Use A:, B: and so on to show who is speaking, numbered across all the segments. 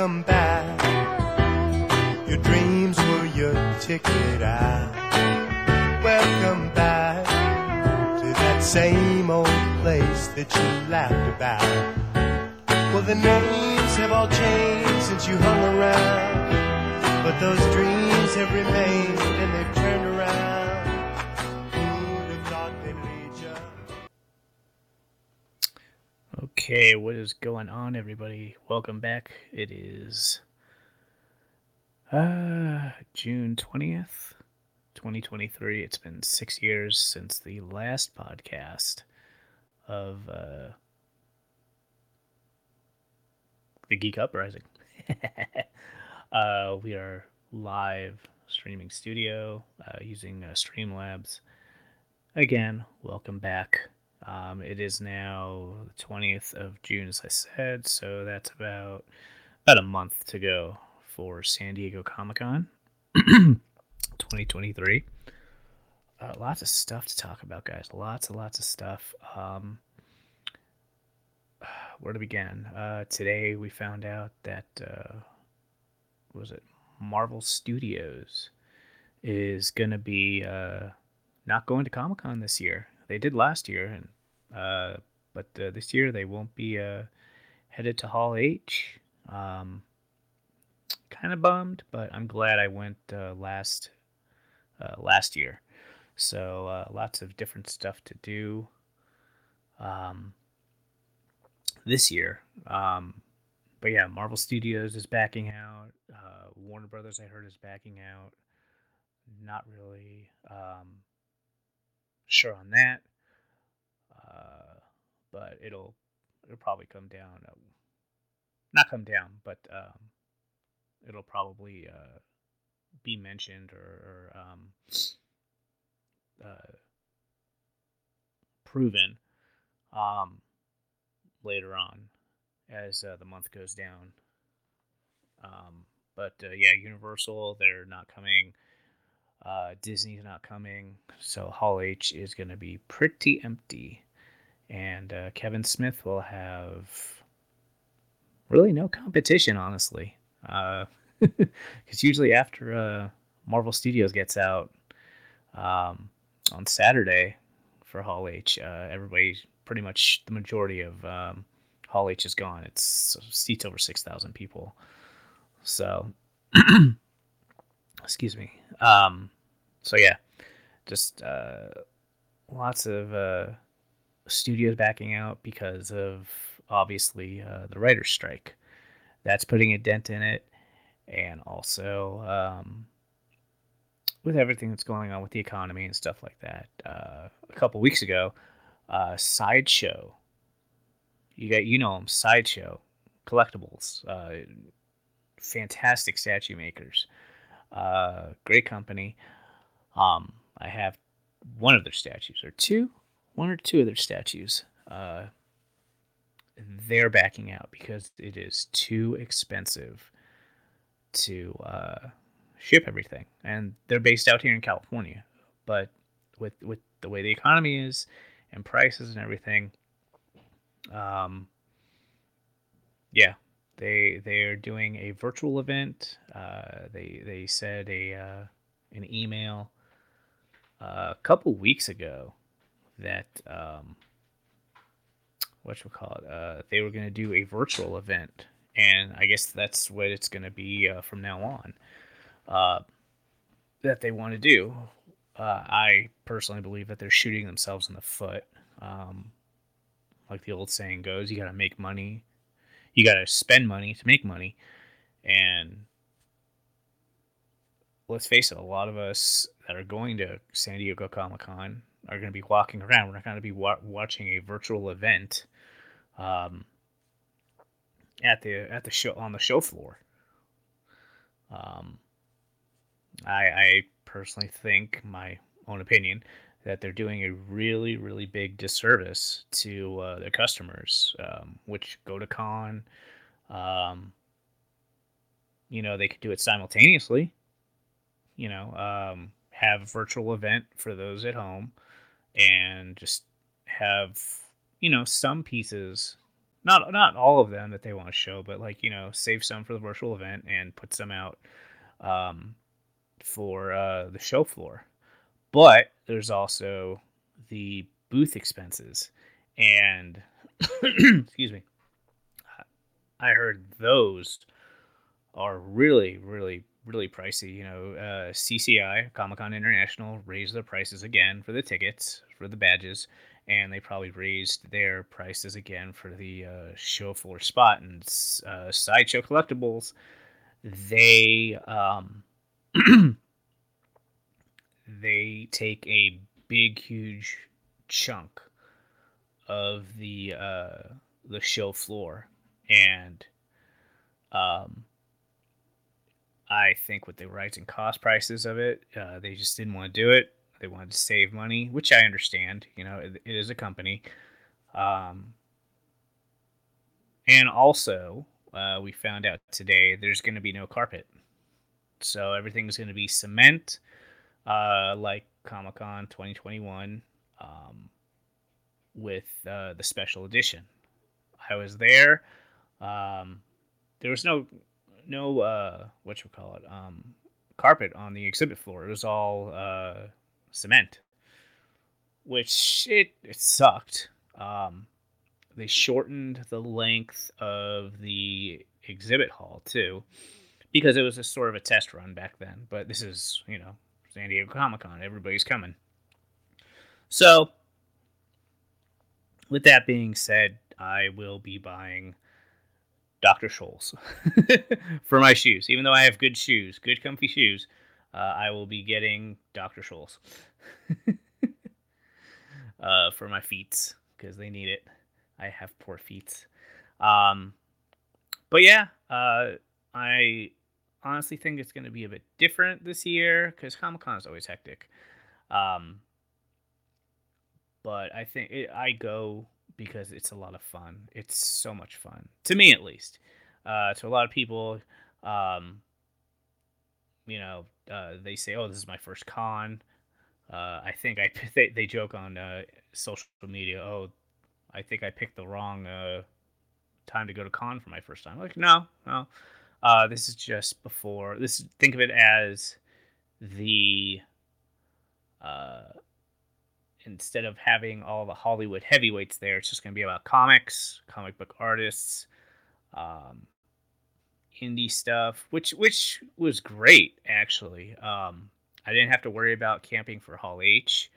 A: Welcome back. Your dreams were your ticket out. Welcome back to that same old place that you laughed about. Well, the names have all changed since you hung around, but those dreams have remained and they've turned around.
B: Okay, what is going on, everybody? Welcome back. It is uh, June 20th, 2023. It's been six years since the last podcast of uh, the Geek Uprising. uh, we are live streaming studio uh, using uh, Streamlabs. Again, welcome back. Um, it is now the 20th of June, as I said, so that's about about a month to go for San Diego Comic Con 2023. Uh, lots of stuff to talk about, guys. Lots and lots of stuff. Um, where to begin? Uh, today we found out that uh, was it Marvel Studios is going to be uh, not going to Comic Con this year. They did last year, and uh, but uh, this year they won't be uh, headed to Hall H. Um, kind of bummed, but I'm glad I went uh, last uh, last year. So uh, lots of different stuff to do um, this year. Um, but yeah, Marvel Studios is backing out. Uh, Warner Brothers, I heard, is backing out. Not really um, sure on that, uh, but it'll it'll probably come down. Uh, not come down, but um, it'll probably uh, be mentioned or, or um, uh, proven um, later on as uh, the month goes down. Um, but uh, yeah, Universal, they're not coming. Uh, Disney's not coming. So Hall H is going to be pretty empty. And uh, Kevin Smith will have really no competition, honestly. Because usually after uh, Marvel Studios gets out um, on Saturday for Hall H, uh, everybody, pretty much the majority of um, Hall H is gone. It's seats over 6,000 people. So, excuse me. Um, so yeah, just uh, lots of uh, studios backing out because of obviously uh, the writer's strike. That's putting a dent in it, and also um, with everything that's going on with the economy and stuff like that. Uh, a couple weeks ago, uh, Sideshow, you got you know them, Sideshow collectibles, uh, fantastic statue makers, uh, great company. Um, I have one of their statues or two, one or two of their statues. Uh, they're backing out because it is too expensive to uh, ship everything, and they're based out here in California. But with with the way the economy is and prices and everything, um, yeah, they they are doing a virtual event. Uh, they they said a uh, an email uh, a couple weeks ago that um, what you call it? Uh, they were going to do a virtual event, and I guess that's what it's going to be uh, from now on. Uh, that they want to do. Uh, I personally believe that they're shooting themselves in the foot. Um, like the old saying goes, you got to make money, you got to spend money to make money, and let's face it, a lot of us that are going to San Diego Comic Con are going to be walking around. We're not going to be wa- watching a virtual event um, at the at the show on the show floor. Um, I, I personally think, my own opinion, that they're doing a really really big disservice to uh, their customers, um, which go to con. Um, you know, they could do it simultaneously. You know, um, have a virtual event for those at home and just have you know some pieces not not all of them that they want to show, but like you know, save some for the virtual event and put some out um, for uh, the show floor. But there's also the booth expenses, and excuse me, I heard those are really, really, really pricey. You know, uh, CCI Comic Con International raised their prices again for the tickets for the badges and they probably raised their prices again for the uh, show floor spot and uh, sideshow collectibles. They um, they take a big, huge chunk of the uh, the show floor, and um, I think with the rising cost prices of it, uh, they just didn't want to do it. They wanted to save money, which I understand. You know, it, it is a company. Um, and also, uh, we found out today there's going to be no carpet. So everything's going to be cement, uh, like Comic Con 2021, um, with uh, the special edition. I was there. Um, there was no, no, uh, what you call it, um, carpet on the exhibit floor. It was all uh, cement, which it it sucked. Um, they shortened the length of the exhibit hall too, because it was a sort of a test run back then. But this is you know San Diego Comic Con, everybody's coming. So, with that being said, I will be buying Dr. Scholl's for my shoes. Even though I have good shoes, good comfy shoes, uh, I will be getting Dr. Scholl's uh, for my feet because they need it. I have poor feet. Um, but yeah, uh, I honestly think it's going to be a bit different this year because Comic Con is always hectic. Um, but I think it, I go because it's a lot of fun. It's so much fun to me, at least. Uh, to a lot of people, um, you know, uh, they say, "Oh, this is my first con." Uh, I think I they, they joke on uh, social media. Oh, I think I picked the wrong uh, time to go to con for my first time. Like, no, no. Uh, this is just before. This think of it as the uh, instead of having all the Hollywood heavyweights there, it's just going to be about comics, comic book artists, um, indie stuff, which which was great actually. Um, I didn't have to worry about camping for Hall H.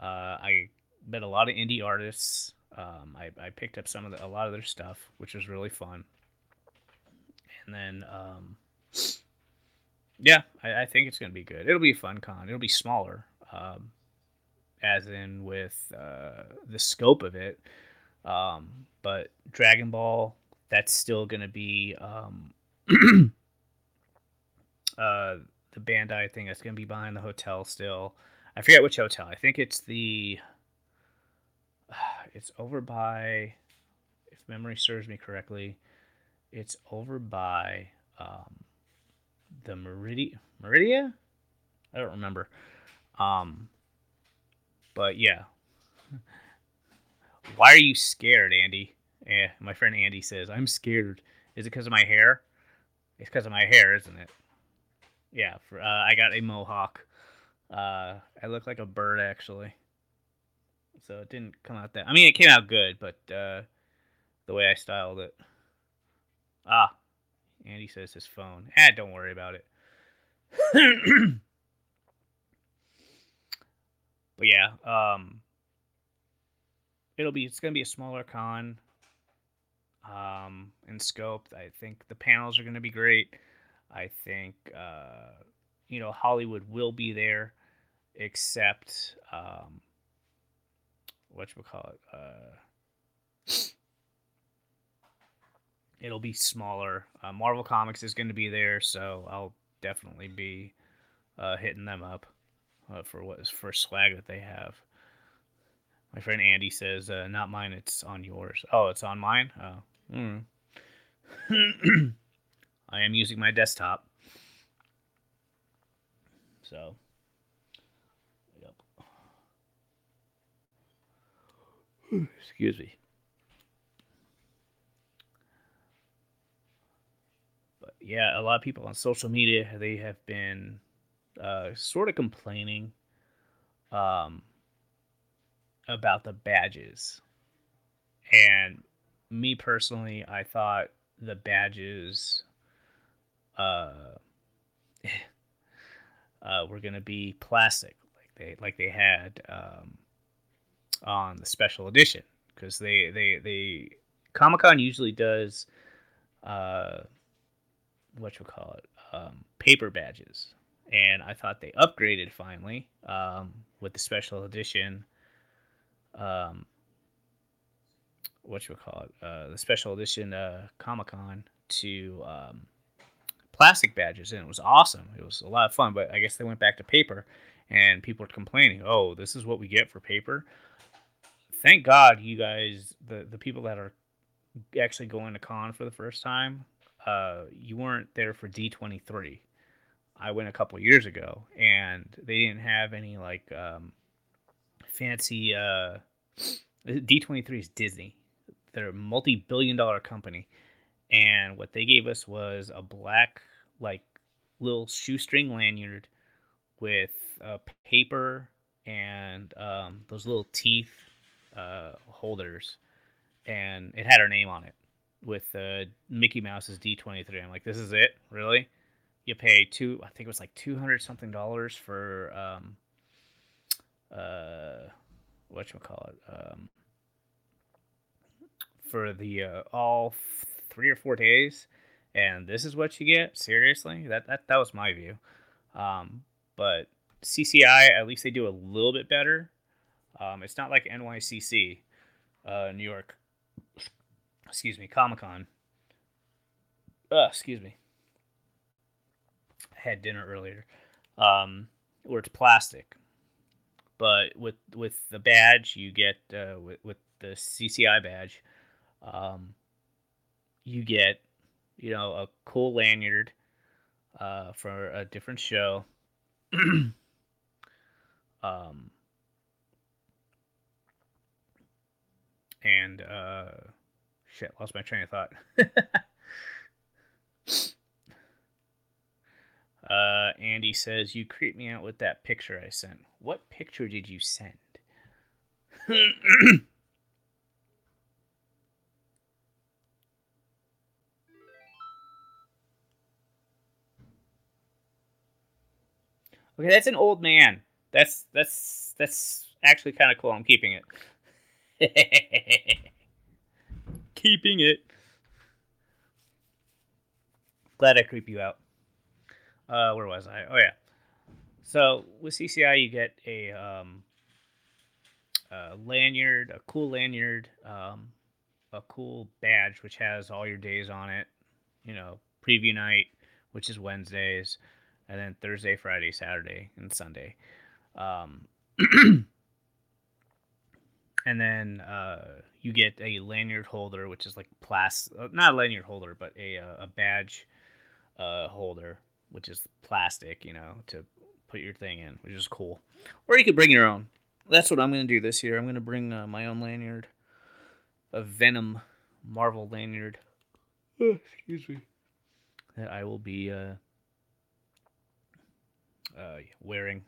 B: Uh, I met a lot of indie artists. Um, I, I, picked up some of the, a lot of their stuff, which was really fun. And then, um, yeah, I, I, think it's gonna be good. It'll be a fun con. It'll be smaller, um, as in with uh, the scope of it. Um, but Dragon Ball, that's still gonna be um, uh, the Bandai thing that's going to be behind the hotel still. I forget which hotel. I think it's the. It's over by, if memory serves me correctly, it's over by um, the Meridia. Meridia? I don't remember. Um, but yeah. Why are you scared, Andy? Yeah, my friend Andy says, I'm scared. Is it because of my hair? It's because of my hair, isn't it? Yeah, for, uh, I got a mohawk. Uh, I look like a bird actually. So it didn't come out that. I mean, it came out good, but uh, the way I styled it. Ah, Andy says his phone. Ah, don't worry about it. but yeah, um, it'll be. It's gonna be a smaller con. Um, in scope, I think the panels are gonna be great. I think uh, you know Hollywood will be there, except um, what you call it. Uh, it'll be smaller. Uh, Marvel Comics is going to be there, so I'll definitely be uh, hitting them up uh, for what for swag that they have. My friend Andy says, uh, "Not mine. It's on yours." Oh, it's on mine. Oh. Mm. I am using my desktop. So. Excuse me. Yeah, a lot of people on social media they have been uh, sort of complaining um, about the badges, and me personally, I thought the badges uh, uh, were gonna be plastic, like they like they had um, on the special edition, because they they they Comic Con usually does uh, what you call it um, paper badges, and I thought they upgraded finally um, with the special edition. Um, what you call it? Uh, the special edition uh, Comic Con to um, plastic badges, and it was awesome. It was a lot of fun, but I guess they went back to paper, and people are complaining. Oh, this is what we get for paper. Thank God, you guys, the the people that are actually going to con for the first time, uh, you weren't there for D twenty three. I went a couple years ago, and they didn't have any like um, fancy. Uh, D twenty three is Disney. They're a multi billion dollar company, and what they gave us was a black like little shoestring lanyard with uh, paper and um, those little teeth uh, holders, and it had our name on it with uh, Mickey Mouse's D23. I'm like, this is it, really? You pay two, I think it was like two hundred something dollars for um, uh, what you call it, um, for the uh, all three or four days, and this is what you get. Seriously, that that that was my view. Um, but CCI, at least they do a little bit better. Um, it's not like NYCC, uh, New York. Excuse me, Comic Con. Uh, excuse me. I had dinner earlier. Um, where it's plastic, but with with the badge you get uh, with with the CCI badge, um, you get you know a cool lanyard uh, for a different show. um, and uh, shit, lost my train of thought. uh, Andy says you creep me out with that picture I sent. What picture did you send? Okay, that's an old man. That's that's that's actually kind of cool. I'm keeping it. keeping it. Glad I creep you out. Uh, where was I? Oh yeah. So with CCI, you get a um, a lanyard, a cool lanyard, um, a cool badge which has all your days on it. You know, preview night, which is Wednesdays and then Thursday, Friday, Saturday, and Sunday. Um, and then uh, you get a lanyard holder, which is like plastic, uh, not a lanyard holder, but a uh, a badge uh, holder, which is plastic, you know, to put your thing in, which is cool. Or you could bring your own. That's what I'm gonna do this year. I'm gonna bring uh, my own lanyard, a Venom Marvel lanyard. excuse me. That I will be uh, uh, wearing.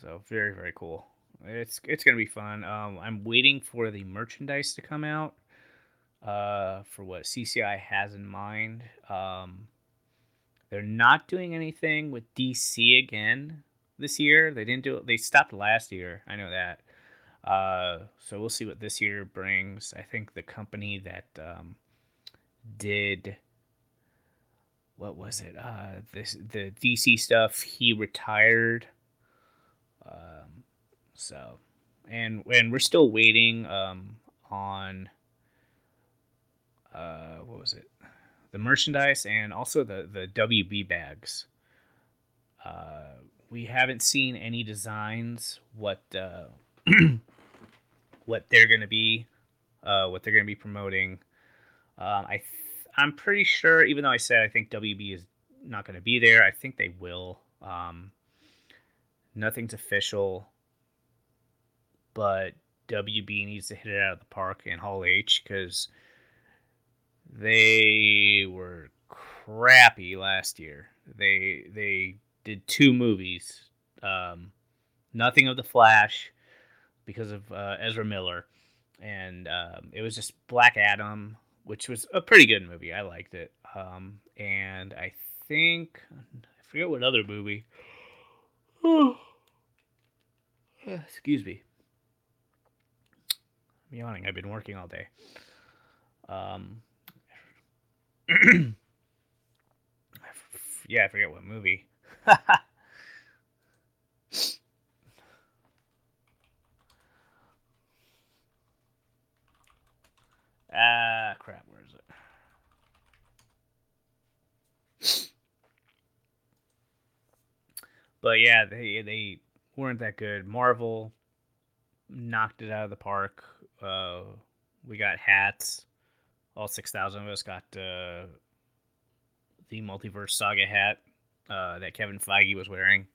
B: So very very cool. It's it's gonna be fun. Um, I'm waiting for the merchandise to come out. Uh, for what CCI has in mind. Um, they're not doing anything with DC again this year. They didn't do it. They stopped last year. I know that. Uh, so we'll see what this year brings. I think the company that um, did what was it? Uh, this the DC stuff. He retired. Um, so, and and we're still waiting um on. Uh, what was it? The merchandise and also the the WB bags. Uh, we haven't seen any designs. What uh, what they're gonna be, uh, what they're gonna be promoting. Um, I I'm pretty sure, even though I said I think WB is not to be there, I think they will. Um, nothing's official, but WB needs to hit it out of the park in Hall H because they were crappy last year. They they did two movies. Um, nothing of the Flash because of uh, Ezra Miller, and um, it was just Black Adam, which was a pretty good movie. I liked it. Um, and I think I forget what other movie. Excuse me. I'm yawning. I've been working all day. Um, yeah, I forget what movie. Ah, crap. Where is it? But yeah, they they weren't that good. Marvel knocked it out of the park. Uh, we got hats. All six thousand of us got uh, the multiverse saga hat uh, that Kevin Feige was wearing.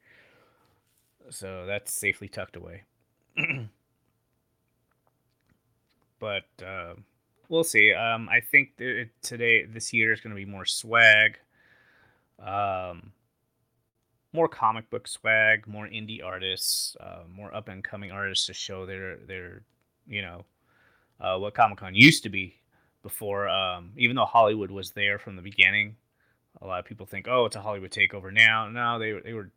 B: So that's safely tucked away. but uh, we'll see. Um, I think today, this year, is going to be more swag, um, more comic book swag, more indie artists, uh, more up and coming artists to show their their, you know, uh, what Comic Con used to be before. Um, even though Hollywood was there from the beginning, a lot of people think, oh, it's a Hollywood takeover now. No, they they were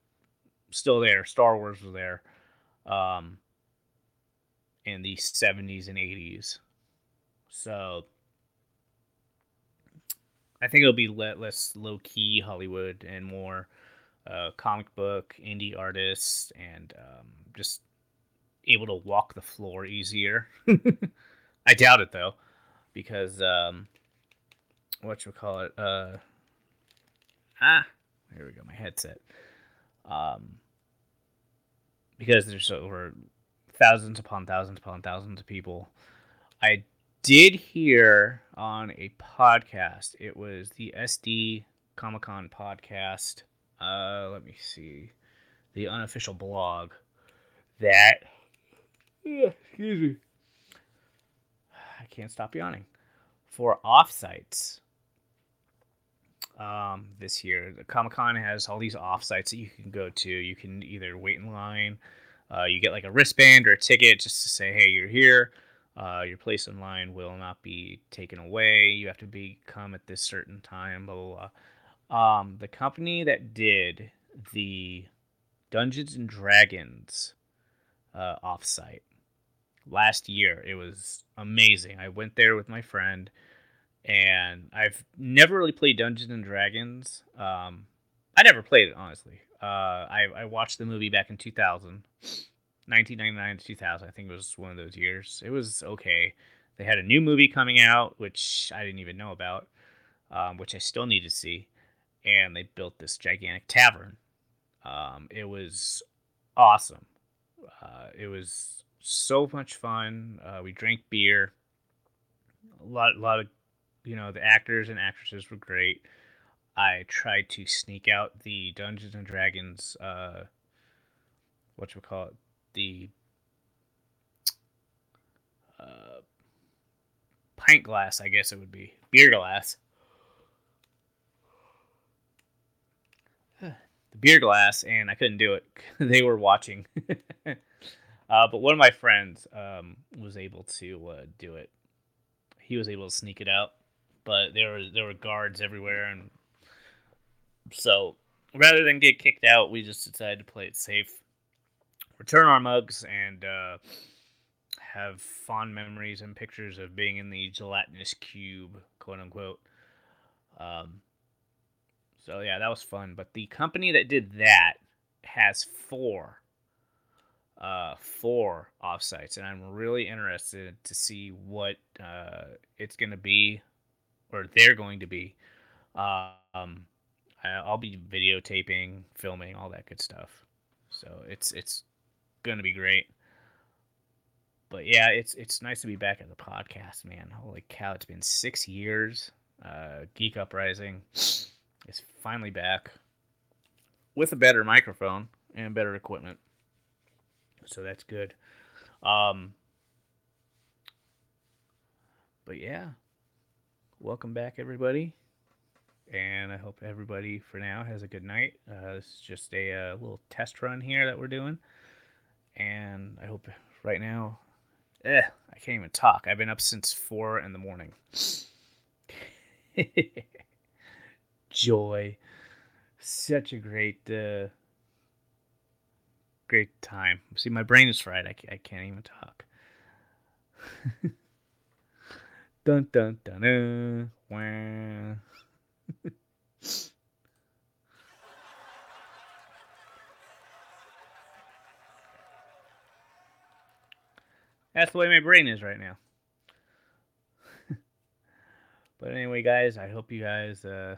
B: still there. Star Wars was there. Um, in the 70s and 80s. So I think it'll be less low key Hollywood and more uh, comic book indie artists and um, just able to walk the floor easier. I doubt it though, because um, what you call it? Uh, ah, here we go. My headset. Um, because there's over thousands upon thousands upon thousands of people. I did hear on a podcast. It was the SD Comic Con podcast. Uh, let me see, the unofficial blog that. excuse me. I can't stop yawning. For offsites, um, this year, the Comic Con has all these offsites that you can go to. You can either wait in line, uh, you get like a wristband or a ticket just to say, "Hey, you're here." Uh, your place in line will not be taken away. You have to be come at this certain time. Blah blah blah. Um, the company that did the Dungeons and Dragons uh, offsite last year, it was amazing. I went there with my friend, and I've never really played Dungeons and Dragons. Um, I never played it honestly. Uh, I I watched the movie back in 2000 1999 to 2000. I think it was one of those years. It was okay. They had a new movie coming out, which I didn't even know about, um, which I still need to see. And they built this gigantic tavern. Um, it was awesome. Uh, it was so much fun. Uh, we drank beer. A lot, a lot of, you know, the actors and actresses were great. I tried to sneak out the Dungeons and Dragons, uh, what you call it, the uh, pint glass, I guess it would be beer glass. the beer glass, and I couldn't do it. they were watching. uh, but one of my friends um, was able to uh, do it. He was able to sneak it out, but there were there were guards everywhere, and so rather than get kicked out, we just decided to play it safe return our mugs and uh, have fond memories and pictures of being in the gelatinous cube, quote unquote. Um, so yeah, that was fun. But the company that did that has four, uh, four offsites, and I'm really interested to see what uh, it's going to be, or they're going to be. Um, I'll be videotaping, filming, all that good stuff. So it's it's gonna be great. But yeah, it's it's nice to be back at the podcast, man. Holy cow, it's been six years. Uh, Geek Uprising is finally back with a better microphone and better equipment. So that's good. Um, but yeah, welcome back, everybody. and I hope everybody for now has a good night. Uh, this is just a, uh, little test run here that we're doing, and I hope right now. Eh, I can't even talk. I've been up since four in the morning. Joy, such a great, uh, great time. See, my brain is fried. I, I can't even talk. dun dun dun dun. That's the way my brain is right now. but anyway, guys, I hope you guys uh,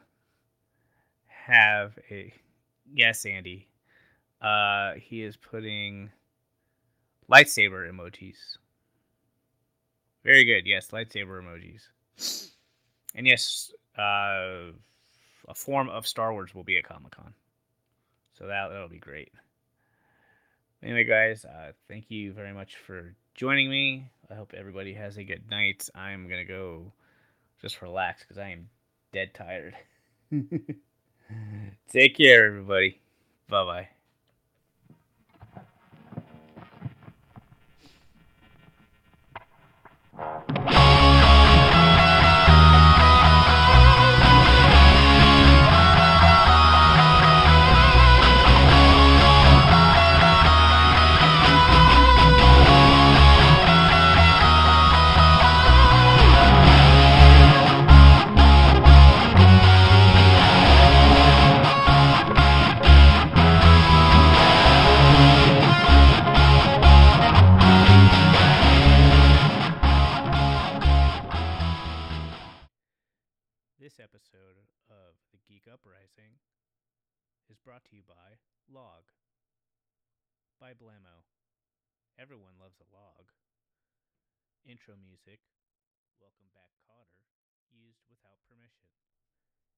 B: have a. Yes, Andy. Uh, he is putting lightsaber emojis. Very good. Yes, lightsaber emojis. And yes, uh, a form of Star Wars will be at Comic Con. So that that'll be great. Anyway, guys, uh, thank you very much for joining me. I hope everybody has a good night. I'm gonna go just relax because I am dead tired. Take care, everybody. Bye bye. By. Everyone loves a log. Intro music, Welcome Back Kotter, used without permission.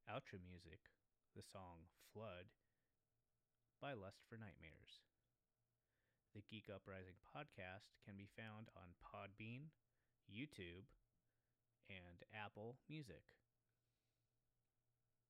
B: Outro music, the song Flood by Lust for Nightmares. The Geek Uprising podcast can be found on Podbean, YouTube, and Apple Music.